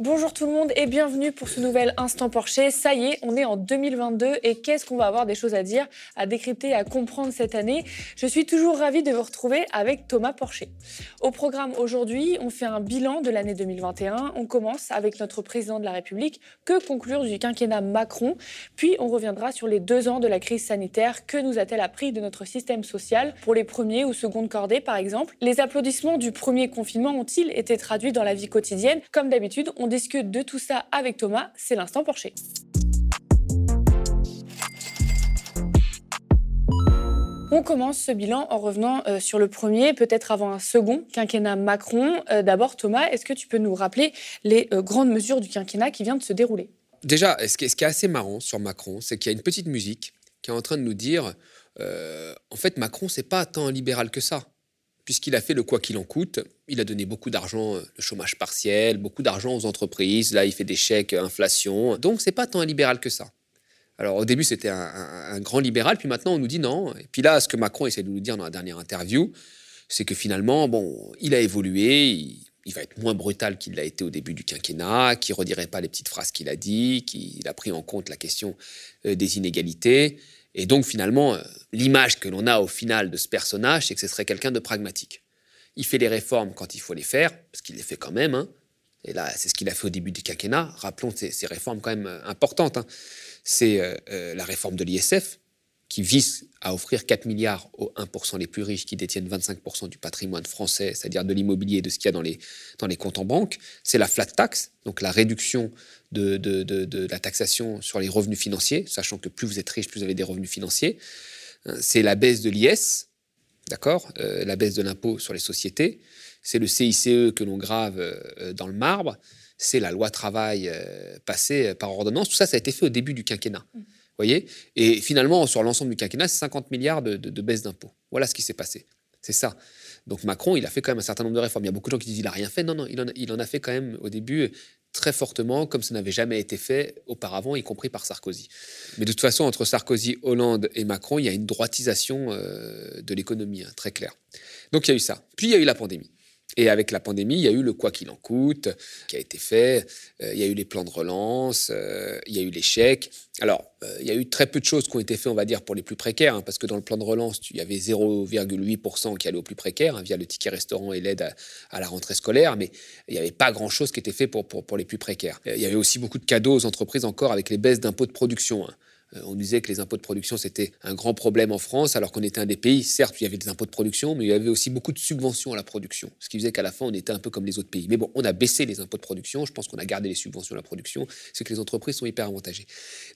Bonjour tout le monde et bienvenue pour ce nouvel Instant Porcher. Ça y est, on est en 2022 et qu'est-ce qu'on va avoir des choses à dire, à décrypter, à comprendre cette année? Je suis toujours ravie de vous retrouver avec Thomas Porcher. Au programme aujourd'hui, on fait un bilan de l'année 2021. On commence avec notre président de la République. Que conclure du quinquennat Macron? Puis on reviendra sur les deux ans de la crise sanitaire. Que nous a-t-elle appris de notre système social? Pour les premiers ou secondes cordées par exemple Les applaudissements du premier confinement ont-ils été traduits dans la vie quotidienne? Comme d'habitude, discute de tout ça avec Thomas. C'est l'instant Porcher. On commence ce bilan en revenant euh, sur le premier, peut-être avant un second quinquennat Macron. Euh, d'abord, Thomas, est-ce que tu peux nous rappeler les euh, grandes mesures du quinquennat qui vient de se dérouler? Déjà, ce qui, est, ce assez marrant sur Macron, c'est qu'il y a une petite musique qui est en train de nous dire, en fait, Macron, c'est pas tant libéral que ça puisqu'il a fait le quoi qu'il en coûte. Il a donné beaucoup d'argent, euh, le chômage partiel, beaucoup d'argent aux entreprises. Là, il fait des chèques euh, inflation. Donc, c'est pas tant un libéral que ça. Alors, au début, c'était un, grand libéral, puis maintenant, on nous dit non. Et puis là, ce que Macron essaie de nous dire dans la dernière interview, c'est que finalement, bon, il a évolué, il, va être moins brutal qu'il l'a été au début du quinquennat, qu'il redirait pas les petites phrases qu'il a dit, qu'il a pris en compte la question euh, des inégalités. Et donc finalement, euh, l'image que l'on a au final de ce personnage, c'est que ce serait quelqu'un de pragmatique. Il fait les réformes quand il faut les faire, parce qu'il les fait quand même. Hein. Et là, c'est ce qu'il a fait au début du quinquennat. Rappelons ces, réformes quand même euh, importantes. Hein. C'est euh, la réforme de l'ISF, qui vise à offrir 4 milliards aux 1% les plus riches qui détiennent 25% du patrimoine français, c'est-à-dire de l'immobilier et de ce qu'il y a dans les, comptes en banque. C'est la flat tax, donc la réduction de, la taxation sur les revenus financiers, sachant que plus vous êtes riche, plus vous avez des revenus financiers. C'est la baisse de l'IS, d'accord euh, La baisse de l'impôt sur les sociétés. C'est le CICE que l'on grave euh, dans le marbre. C'est la loi travail euh, passée par ordonnance. Tout ça, ça a été fait au début du quinquennat. Mmh voyez Et finalement, sur l'ensemble du quinquennat, c'est 50 milliards de, de, baisse d'impôts. Voilà ce qui s'est passé. C'est ça. Donc Macron, il a fait quand même un certain nombre de réformes. Il y a beaucoup de gens qui disent qu'il n'a rien fait. Non, non, il en, a fait quand même au début très fortement, comme ça n'avait jamais été fait auparavant, y compris par Sarkozy. Mais de toute façon, entre Sarkozy, Hollande et Macron, il y a une droitisation euh, de l'économie, hein, très claire. Donc il y a eu ça. Puis il y a eu la pandémie. Et avec la pandémie, il y a eu le quoi qu'il en coûte qui a été fait, euh, il y a eu les plans de relance, euh, il y a eu chèques. Alors, euh, il y a eu très peu de choses qui ont été faites, on va dire, pour les plus précaires, hein, parce que dans le plan de relance, il y avait 0,8% qui allait aux plus précaires, hein, via le ticket restaurant et l'aide à, la rentrée scolaire, mais il n'y avait pas grand-chose qui était fait pour, pour, pour, les plus précaires. Il y avait aussi beaucoup de cadeaux aux entreprises encore avec les baisses d'impôts de production. Hein. Euh, on disait que les impôts de production, c'était un grand problème en France, alors qu'on était un des pays, certes, où il y avait des impôts de production, mais il y avait aussi beaucoup de subventions à la production. Ce qui faisait qu'à la fin, on était un peu comme les autres pays. Mais bon, on a baissé les impôts de production, je pense qu'on a gardé les subventions à la production, c'est que les entreprises sont hyper avantagées.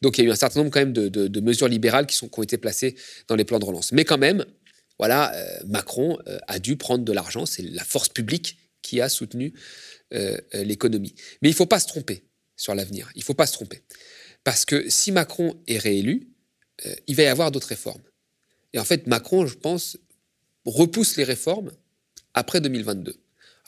Donc il y a eu un certain nombre quand même de, mesures libérales qui, sont, ont été placées dans les plans de relance. Mais quand même, voilà, euh, Macron euh, a dû prendre de l'argent, c'est la force publique qui a soutenu l'économie. Mais il ne faut pas se tromper sur l'avenir, il ne faut pas se tromper. Parce que si Macron est réélu, euh, il va y avoir d'autres réformes. Et en fait, Macron, je pense, repousse les réformes après 2022.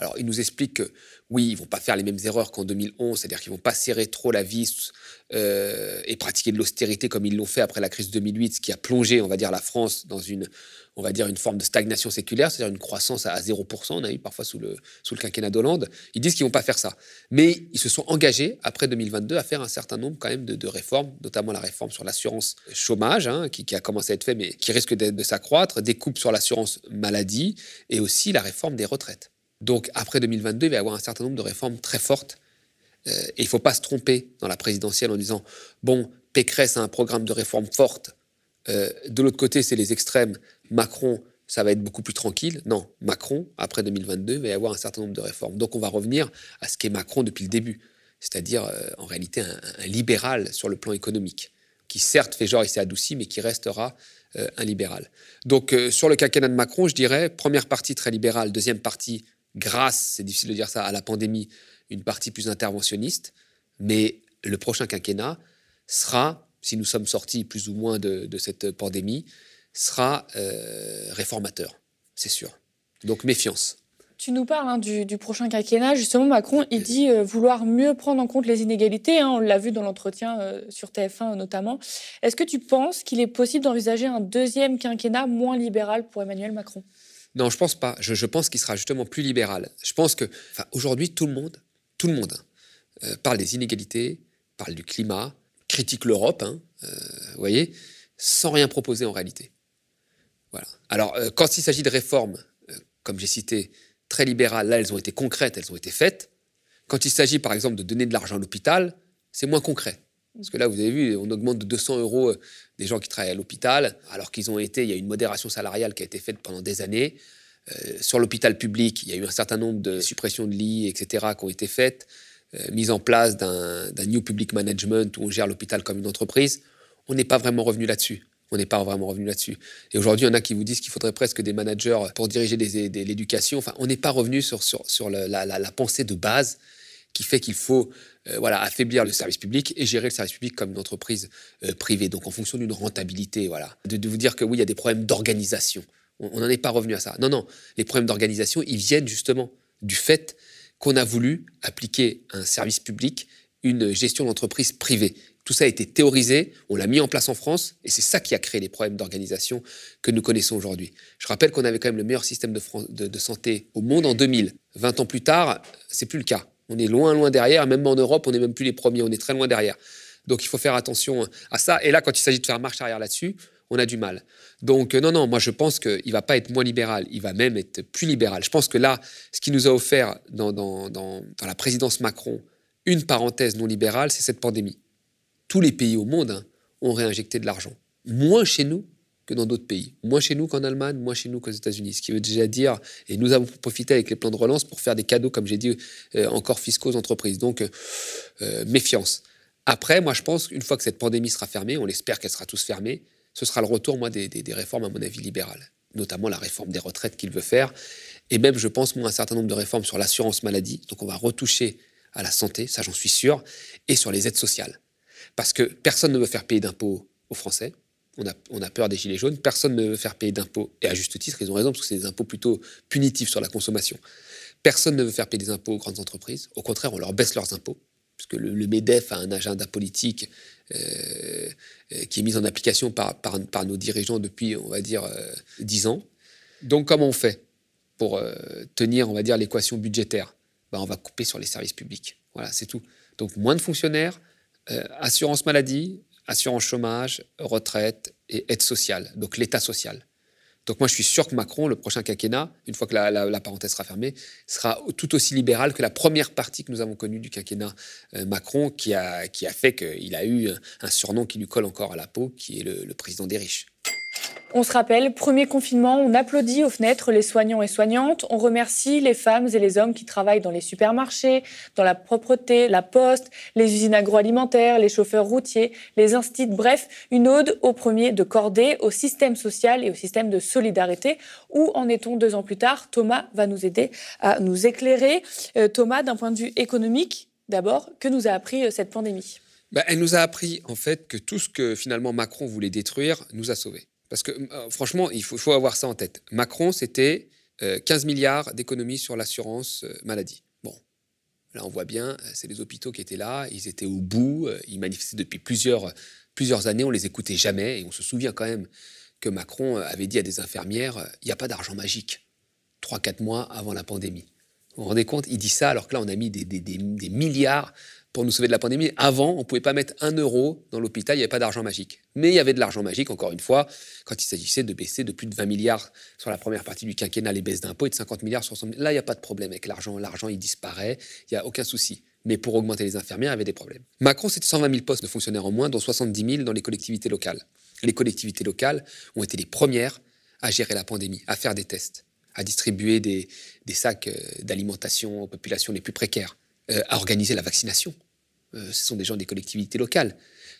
Alors, il nous explique que oui, ils vont pas faire les mêmes erreurs qu'en 2011, c'est-à-dire qu'ils vont pas serrer trop la vis euh, et pratiquer de l'austérité comme ils l'ont fait après la crise 2008, ce qui a plongé, on va dire, la France dans une, on va dire, une forme de stagnation séculaire, c'est-à-dire une croissance à 0%, on a eu parfois sous le, sous le quinquennat d'Hollande. Ils disent qu'ils vont pas faire ça. Mais ils se sont engagés, après 2022, à faire un certain nombre quand même de, réformes, notamment la réforme sur l'assurance chômage, hein, qui, a commencé à être faite, mais qui risque de s'accroître, des coupes sur l'assurance maladie, et aussi la réforme des retraites. Donc après 2022, il va y avoir un certain nombre de réformes très fortes. Euh, et il ne faut pas se tromper dans la présidentielle en disant, bon, Pécresse a un programme de réformes fortes, euh, de l'autre côté, c'est les extrêmes. Macron, ça va être beaucoup plus tranquille. Non, Macron, après 2022, il va y avoir un certain nombre de réformes. Donc on va revenir à ce qu'est Macron depuis le début, c'est-à-dire euh, en réalité un, libéral sur le plan économique, qui certes fait genre il s'est adouci, mais qui restera un libéral. Donc sur le quinquennat de Macron, je dirais, première partie très libérale, deuxième partie, grâce, c'est difficile de dire ça, à la pandémie, une partie plus interventionniste, mais le prochain quinquennat sera si nous sommes sortis plus ou moins de, cette pandémie, sera euh, réformateur, c'est sûr. Donc méfiance. Tu nous parles hein, du, prochain quinquennat. Justement, Macron, il dit euh, vouloir mieux prendre en compte les inégalités. Hein, on l'a vu dans l'entretien euh, sur TF1 notamment. Est-ce que tu penses qu'il est possible d'envisager un deuxième quinquennat moins libéral pour Emmanuel Macron? Non, je pense pas. Je, pense qu'il sera justement plus libéral. Je pense que aujourd'hui, tout le monde, tout le monde, euh, parle des inégalités, parle du climat, critique l'Europe, hein, euh, vous voyez, sans rien proposer en réalité. Alors, euh, quand il s'agit de réformes, comme j'ai cité, très libérales, là, elles ont été concrètes, elles ont été faites. Quand il s'agit, par exemple, de donner de l'argent à l'hôpital, c'est moins concret. Parce que là, vous avez vu, on augmente de 200 euros des gens qui travaillent à l'hôpital, alors qu'ils ont été, il y a une modération salariale qui a été faite pendant des années. sur l'hôpital public, il y a eu un certain nombre de suppressions de lits, etc., qui ont été faites. Euh, mise en place d'un New Public Management où on gère l'hôpital comme une entreprise, on n'est pas vraiment revenu là-dessus. On n'est pas vraiment revenu là-dessus. Et aujourd'hui, il y en a qui vous disent qu'il faudrait presque des managers pour diriger l'éducation. Enfin, on n'est pas revenu sur la, pensée de base qui fait qu'il faut euh, voilà, affaiblir le service public et gérer le service public comme une entreprise euh, privée. Donc, en fonction d'une rentabilité, voilà. De, de, vous dire que oui, il y a des problèmes d'organisation. On n'en est pas revenu à ça. Non, non. Les problèmes d'organisation, ils viennent justement du fait qu'on a voulu appliquer à un service public une gestion d'entreprise privée. Tout ça a été théorisé, on l'a mis en place en France, et c'est ça qui a créé les problèmes d'organisation que nous connaissons aujourd'hui. Je rappelle qu'on avait quand même le meilleur système de, santé au monde en 2000. 20 ans plus tard, c'est plus le cas. On est loin, loin derrière, même en Europe, on n'est même plus les premiers, on est très loin derrière. Donc il faut faire attention à ça. Et là, quand il s'agit de faire marche arrière là-dessus, on a du mal. Donc euh, non, non, moi je pense qu'il ne va pas être moins libéral, il va même être plus libéral. Je pense que là, ce qui nous a offert dans, la présidence Macron une parenthèse non libérale, c'est cette pandémie. Tous les pays au monde hein, ont réinjecté de l'argent. Moins chez nous que dans d'autres pays. Moins chez nous qu'en Allemagne, moins chez nous qu'aux États-Unis. Ce qui veut déjà dire, et nous avons profité avec les plans de relance pour faire des cadeaux, comme j'ai dit, euh, encore fiscaux aux entreprises. Donc, euh, méfiance. Après, moi je pense qu'une fois que cette pandémie sera fermée, on l'espère qu'elle sera tous fermée, ce sera le retour, moi, des, réformes, à mon avis, libérales, notamment la réforme des retraites qu'il veut faire, et même, je pense, moi, un certain nombre de réformes sur l'assurance maladie. Donc, on va retoucher à la santé, ça j'en suis sûr, et sur les aides sociales. Parce que personne ne veut faire payer d'impôts aux Français. On a, peur des gilets jaunes. Personne ne veut faire payer d'impôts, et à juste titre, ils ont raison, parce que c'est des impôts plutôt punitifs sur la consommation. Personne ne veut faire payer des impôts aux grandes entreprises. Au contraire, on leur baisse leurs impôts puisque le, le, MEDEF a un agenda politique euh, euh, qui est mis en application par, par, nos dirigeants depuis, on va dire, euh, dix ans. Donc, comment on fait pour tenir, on va dire, l'équation budgétaire? Ben, On va couper sur les services publics. Voilà, c'est tout. Donc, moins de fonctionnaires, assurance maladie, assurance chômage, retraite et aide sociale, donc l'État social. Donc moi, je suis sûr que Macron, le prochain quinquennat, une fois que la, parenthèse sera fermée, sera tout aussi libéral que la première partie que nous avons connue du quinquennat euh, Macron, qui a, qui a fait qu'il a eu un surnom qui lui colle encore à la peau, qui est le président des riches. On se rappelle, premier confinement, on applaudit aux fenêtres les soignants et soignantes, on remercie les femmes et les hommes qui travaillent dans les supermarchés, dans la propreté, la poste, les usines agroalimentaires, les chauffeurs routiers, les instituts, bref, une ode au premier de cordée, au système social et au système de solidarité. Où en est-on deux ans plus tard? Thomas va nous aider à nous éclairer. Euh, Thomas, d'un point de vue économique, d'abord, que nous a appris euh, cette pandémie? Bah, Elle nous a appris en fait que tout ce que finalement Macron voulait détruire nous a sauvés. Parce que euh, franchement, il faut, avoir ça en tête. Macron, c'était 15 euh, milliards d'économies sur l'assurance euh, maladie. Bon, là on voit bien, c'est les hôpitaux qui étaient là, ils étaient au bout, ils manifestaient depuis plusieurs, années, on les écoutait jamais, et on se souvient quand même que Macron avait dit à des infirmières, il n'y a pas d'argent magique, 3-4 mois avant la pandémie. Vous vous rendez compte Il dit ça alors que là, on a mis des milliards pour nous sauver de la pandémie. Avant, on ne pouvait pas mettre un euro dans l'hôpital, il n'y avait pas d'argent magique. Mais il y avait de l'argent magique, encore une fois, quand il s'agissait de baisser de plus de 20 milliards sur la première partie du quinquennat les baisses d'impôts et de 50 milliards sur 100 milliards. Là, il n'y a pas de problème avec l'argent. L'argent, il disparaît, il n'y a aucun souci. Mais pour augmenter les infirmières, il y avait des problèmes. Macron, c'était 120 000 postes de fonctionnaires en moins, dont 70 000 dans les collectivités locales. Les collectivités locales ont été les premières à gérer la pandémie, à faire des tests, à distribuer des, des sacs euh, d'alimentation aux populations les plus précaires, euh, à organiser la vaccination. Euh, ce sont des gens des collectivités locales.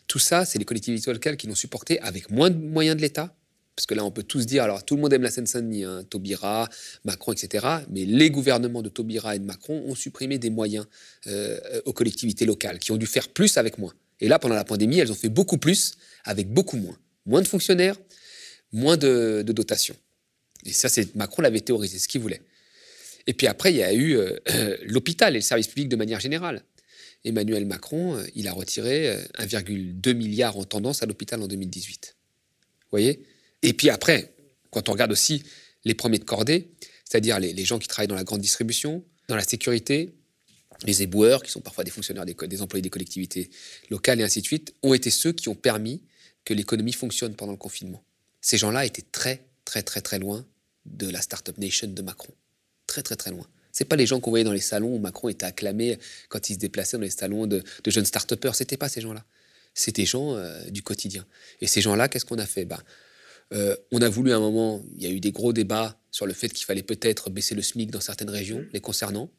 Tout ça, c'est les collectivités locales qui l'ont supporté avec moins de moyens de l'État. Parce que là, on peut tous dire, alors tout le monde aime la Seine-Saint-Denis, hein, Taubira, Macron, etc. Mais les gouvernements de Taubira et de Macron ont supprimé des moyens euh, aux collectivités locales, qui ont dû faire plus avec moins. Et là, pendant la pandémie, elles ont fait beaucoup plus avec beaucoup moins. Moins de fonctionnaires, moins de, dotations. Et ça, Macron l'avait théorisé, ce qu'il voulait. Et puis après, il y a eu euh, l'hôpital et le service public de manière générale. Emmanuel Macron, euh, il a retiré 1,2 euh, milliard en tendance à l'hôpital en 2018. Vous voyez? Et puis après, quand on regarde aussi les premiers de cordée, c'est-à-dire les, gens qui travaillent dans la grande distribution, dans la sécurité, les éboueurs, qui sont parfois des fonctionnaires, des, des employés des collectivités locales et ainsi de suite, ont été ceux qui ont permis que l'économie fonctionne pendant le confinement. Ces gens-là étaient très, très, très, très loin de la Startup Nation de Macron. Très, très, très loin. C'est pas les gens qu'on voyait dans les salons où Macron était acclamé quand il se déplaçait dans les salons de, de jeunes start-upers. C'était pas ces gens-là. C'était des gens euh, du quotidien. Et ces gens-là, qu'est-ce qu'on a fait? Bah, euh, On a voulu à un moment, il y a eu des gros débats sur le fait qu'il fallait peut-être baisser le SMIC dans certaines régions, les concernant.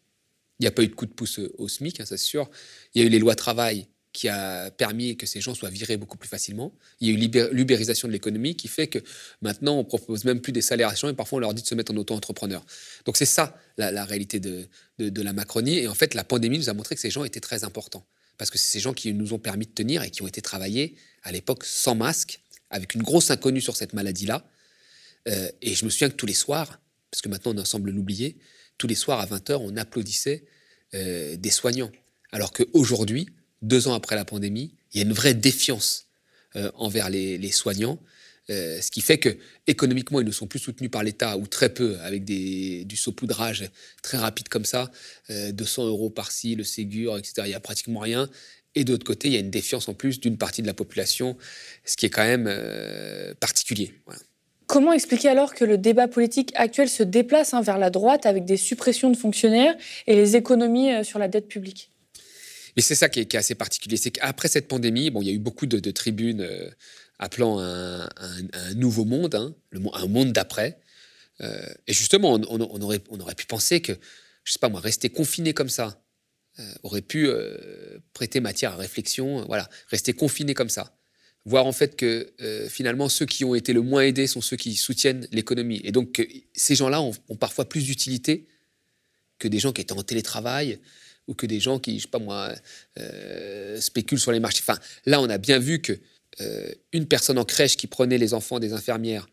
Il n'y a pas eu de coup de pouce au SMIC, hein, c'est sûr. Il y a eu les lois travail qui a permis que ces gens soient virés beaucoup plus facilement. Il y a eu l'ubérisation de l'économie qui fait que maintenant on propose même plus des salaires à et parfois on leur dit de se mettre en auto-entrepreneur. Donc c'est ça la, réalité de, de, la Macronie. Et en fait, la pandémie nous a montré que ces gens étaient très importants. Parce que c'est ces gens qui nous ont permis de tenir et qui ont été travaillés à l'époque sans masque, avec une grosse inconnue sur cette maladie-là. Euh, et je me souviens que tous les soirs, parce que maintenant on semble l'oublier, tous les soirs à 20h, on applaudissait euh, des soignants. Alors qu'aujourd'hui, deux ans après la pandémie, il y a une vraie défiance euh, envers les, soignants, euh, ce qui fait que économiquement, ils ne sont plus soutenus par l'État ou très peu, avec du saupoudrage très rapide comme ça, 200 euh, euros par-ci, le Ségur, etc. Il n'y a pratiquement rien. Et d'autre côté, il y a une défiance en plus d'une partie de la population, ce qui est quand même particulier. Comment expliquer alors que le débat politique actuel se déplace hein, vers la droite avec des suppressions de fonctionnaires et les économies sur la dette publique? Mais c'est ça qui est, assez particulier, c'est qu'après cette pandémie, bon, il y a eu beaucoup de, tribunes euh, appelant un, nouveau monde, hein, un monde d'après. Euh, et justement, on, aurait, pu penser que, je sais pas moi, rester confiné comme ça euh, aurait pu prêter matière à réflexion. Voilà, rester confiné comme ça. Voir en fait que finalement ceux qui ont été le moins aidés sont ceux qui soutiennent l'économie. Et donc ces gens-là ont, parfois plus d'utilité que des gens qui étaient en télétravail, ou que des gens qui, je sais pas moi, euh, spéculent sur les marchés. Enfin, là, on a bien vu que euh, une personne en crèche qui prenait les enfants des infirmières,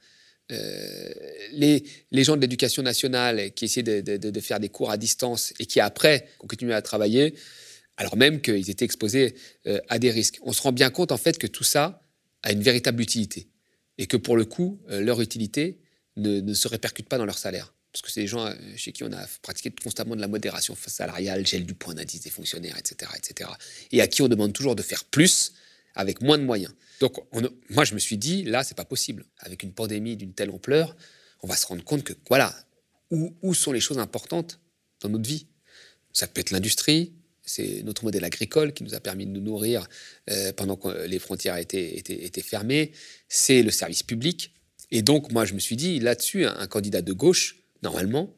euh, les, les, gens de l'éducation nationale qui essayaient de, faire des cours à distance et qui après continuaient à travailler, alors même qu'ils étaient exposés à des risques. On se rend bien compte en fait que tout ça a une véritable utilité et que pour le coup, leur utilité ne, ne se répercute pas dans leur salaire parce que c'est des gens euh, chez qui on a pratiqué constamment de la modération salariale, gel du point d'indice des fonctionnaires, etc., etc., et à qui on demande toujours de faire plus avec moins de moyens. Donc, moi, je me suis dit, là, c'est pas possible. Avec une pandémie d'une telle ampleur, on va se rendre compte que, voilà, où, sont les choses importantes dans notre vie? Ça peut être l'industrie, c'est notre modèle agricole qui nous a permis de nous nourrir euh, pendant que les frontières étaient, étaient, étaient fermées, c'est le service public. Et donc, moi, je me suis dit, là-dessus, un candidat de gauche normalement,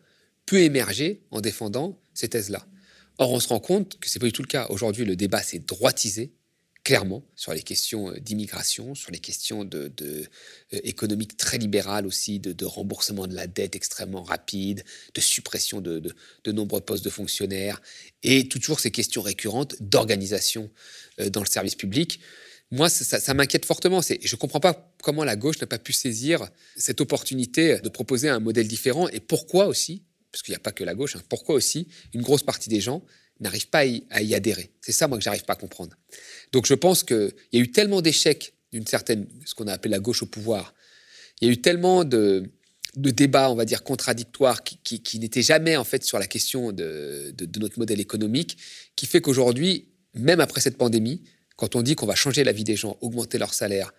peut émerger en défendant ces thèses-là. Or, on se rend compte que ce n'est pas du tout le cas. Aujourd'hui, le débat s'est droitisé, clairement, sur les questions euh, d'immigration, sur les questions de, euh, économiques très libérales aussi, de, remboursement de la dette extrêmement rapide, de suppression de, de, nombreux postes de fonctionnaires, et toujours ces questions récurrentes d'organisation euh, dans le service public moi, ça, m'inquiète fortement. Je ne comprends pas comment la gauche n'a pas pu saisir cette opportunité de proposer un modèle différent et pourquoi aussi, parce qu'il n'y a pas que la gauche, hein, pourquoi aussi une grosse partie des gens n'arrivent pas à y, adhérer. C'est ça, moi, que j'arrive pas à comprendre. Donc, je pense qu'il y a eu tellement d'échecs d'une certaine, ce qu'on a appelé la gauche au pouvoir. Il y a eu tellement de, débats, on va dire, contradictoires qui, n'étaient jamais, en fait, sur la question de notre modèle économique, qui fait qu'aujourd'hui, même après cette pandémie, quand on dit qu'on va changer la vie des gens, augmenter leur salaire,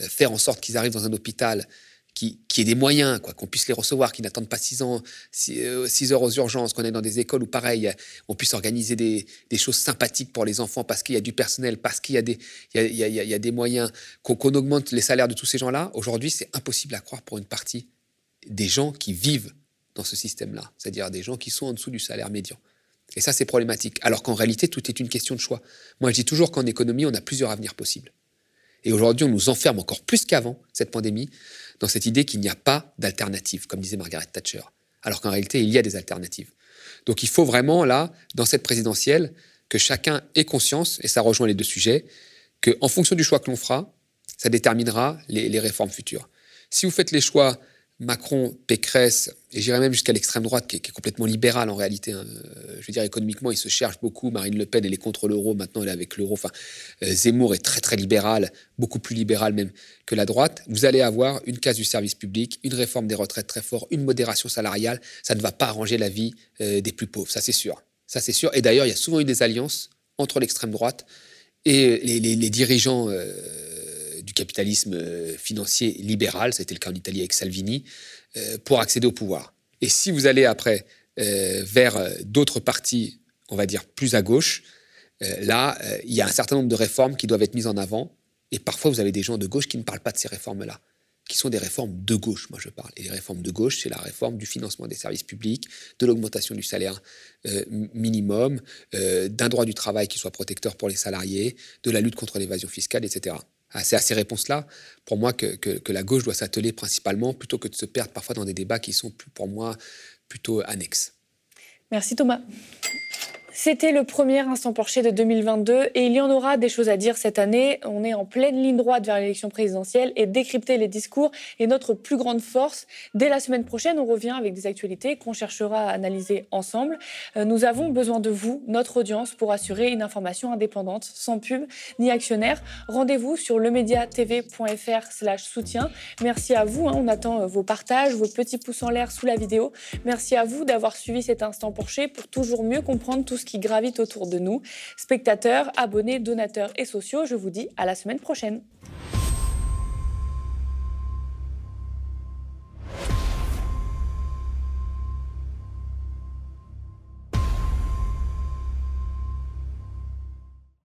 euh, faire en sorte qu'ils arrivent dans un hôpital qui, ait des moyens, quoi, qu'on puisse les recevoir, qu'ils n'attendent pas six ans, six, euh, heures aux urgences, qu'on est dans des écoles où pareil, on puisse organiser des, choses sympathiques pour les enfants parce qu'il y a du personnel, parce qu'il y a, des moyens, qu'on augmente les salaires de tous ces gens-là. Aujourd'hui, c'est impossible à croire pour une partie des gens qui vivent dans ce système-là, c'est-à-dire des gens qui sont en dessous du salaire médian. Et ça, c'est problématique. Alors qu'en réalité, tout est une question de choix. Moi, je dis toujours qu'en économie, on a plusieurs avenirs possibles. Et aujourd'hui, on nous enferme encore plus qu'avant, cette pandémie, dans cette idée qu'il n'y a pas d'alternative, comme disait Margaret Thatcher. Alors qu'en réalité, il y a des alternatives. Donc il faut vraiment, là, dans cette présidentielle, que chacun ait conscience, et ça rejoint les deux sujets, qu'en fonction du choix que l'on fera, ça déterminera les, les réformes futures. Si vous faites les choix Macron, Pécresse, et j'irais même jusqu'à l'extrême droite, qui est, complètement libérale en réalité. Hein. Euh, je veux dire, économiquement, il se cherche beaucoup. Marine Le Pen, elle est contre l'euro, maintenant elle est avec l'euro. Enfin, euh, Zemmour est très très libéral, beaucoup plus libéral même que la droite. Vous allez avoir une case du service public, une réforme des retraites très fort, une modération salariale. Ça ne va pas arranger la vie euh, des plus pauvres, ça c'est sûr. Ça, c'est sûr. Et d'ailleurs, il y a souvent eu des alliances entre l'extrême droite et les, dirigeants du capitalisme euh, financier libéral, c'était le cas en Italie avec Salvini, euh, pour accéder au pouvoir. Et si vous allez après vers d'autres partis, on va dire plus à gauche, là, il y a un certain nombre de réformes qui doivent être mises en avant. Et parfois, vous avez des gens de gauche qui ne parlent pas de ces réformes-là qui sont des réformes de gauche, moi je parle. Et les réformes de gauche, c'est la réforme du financement des services publics, de l'augmentation du salaire euh, minimum, euh, d'un droit du travail qui soit protecteur pour les salariés, de la lutte contre l'évasion fiscale, etc. C'est à ces réponses-là, pour moi, que la gauche doit s'atteler principalement, plutôt que de se perdre parfois dans des débats qui sont, pour moi, plutôt annexes. Merci Thomas. C'était le premier instant Porcher de 2022 et il y en aura des choses à dire cette année. On est en pleine ligne droite vers l'élection présidentielle et décrypter les discours est notre plus grande force. Dès la semaine prochaine, on revient avec des actualités qu'on cherchera à analyser ensemble. Euh, nous avons besoin de vous, notre audience, pour assurer une information indépendante, sans pub ni actionnaire. Rendez-vous sur lemediatv.fr slash soutien. Merci à vous. Hein. on attend euh, vos partages, vos petits pouces en l'air sous la vidéo. Merci à vous d'avoir suivi cet instant Porcher pour toujours mieux comprendre tout ce qui gravite autour de nous. Spectateurs, abonnés, donateurs et sociaux, je vous dis à la semaine prochaine.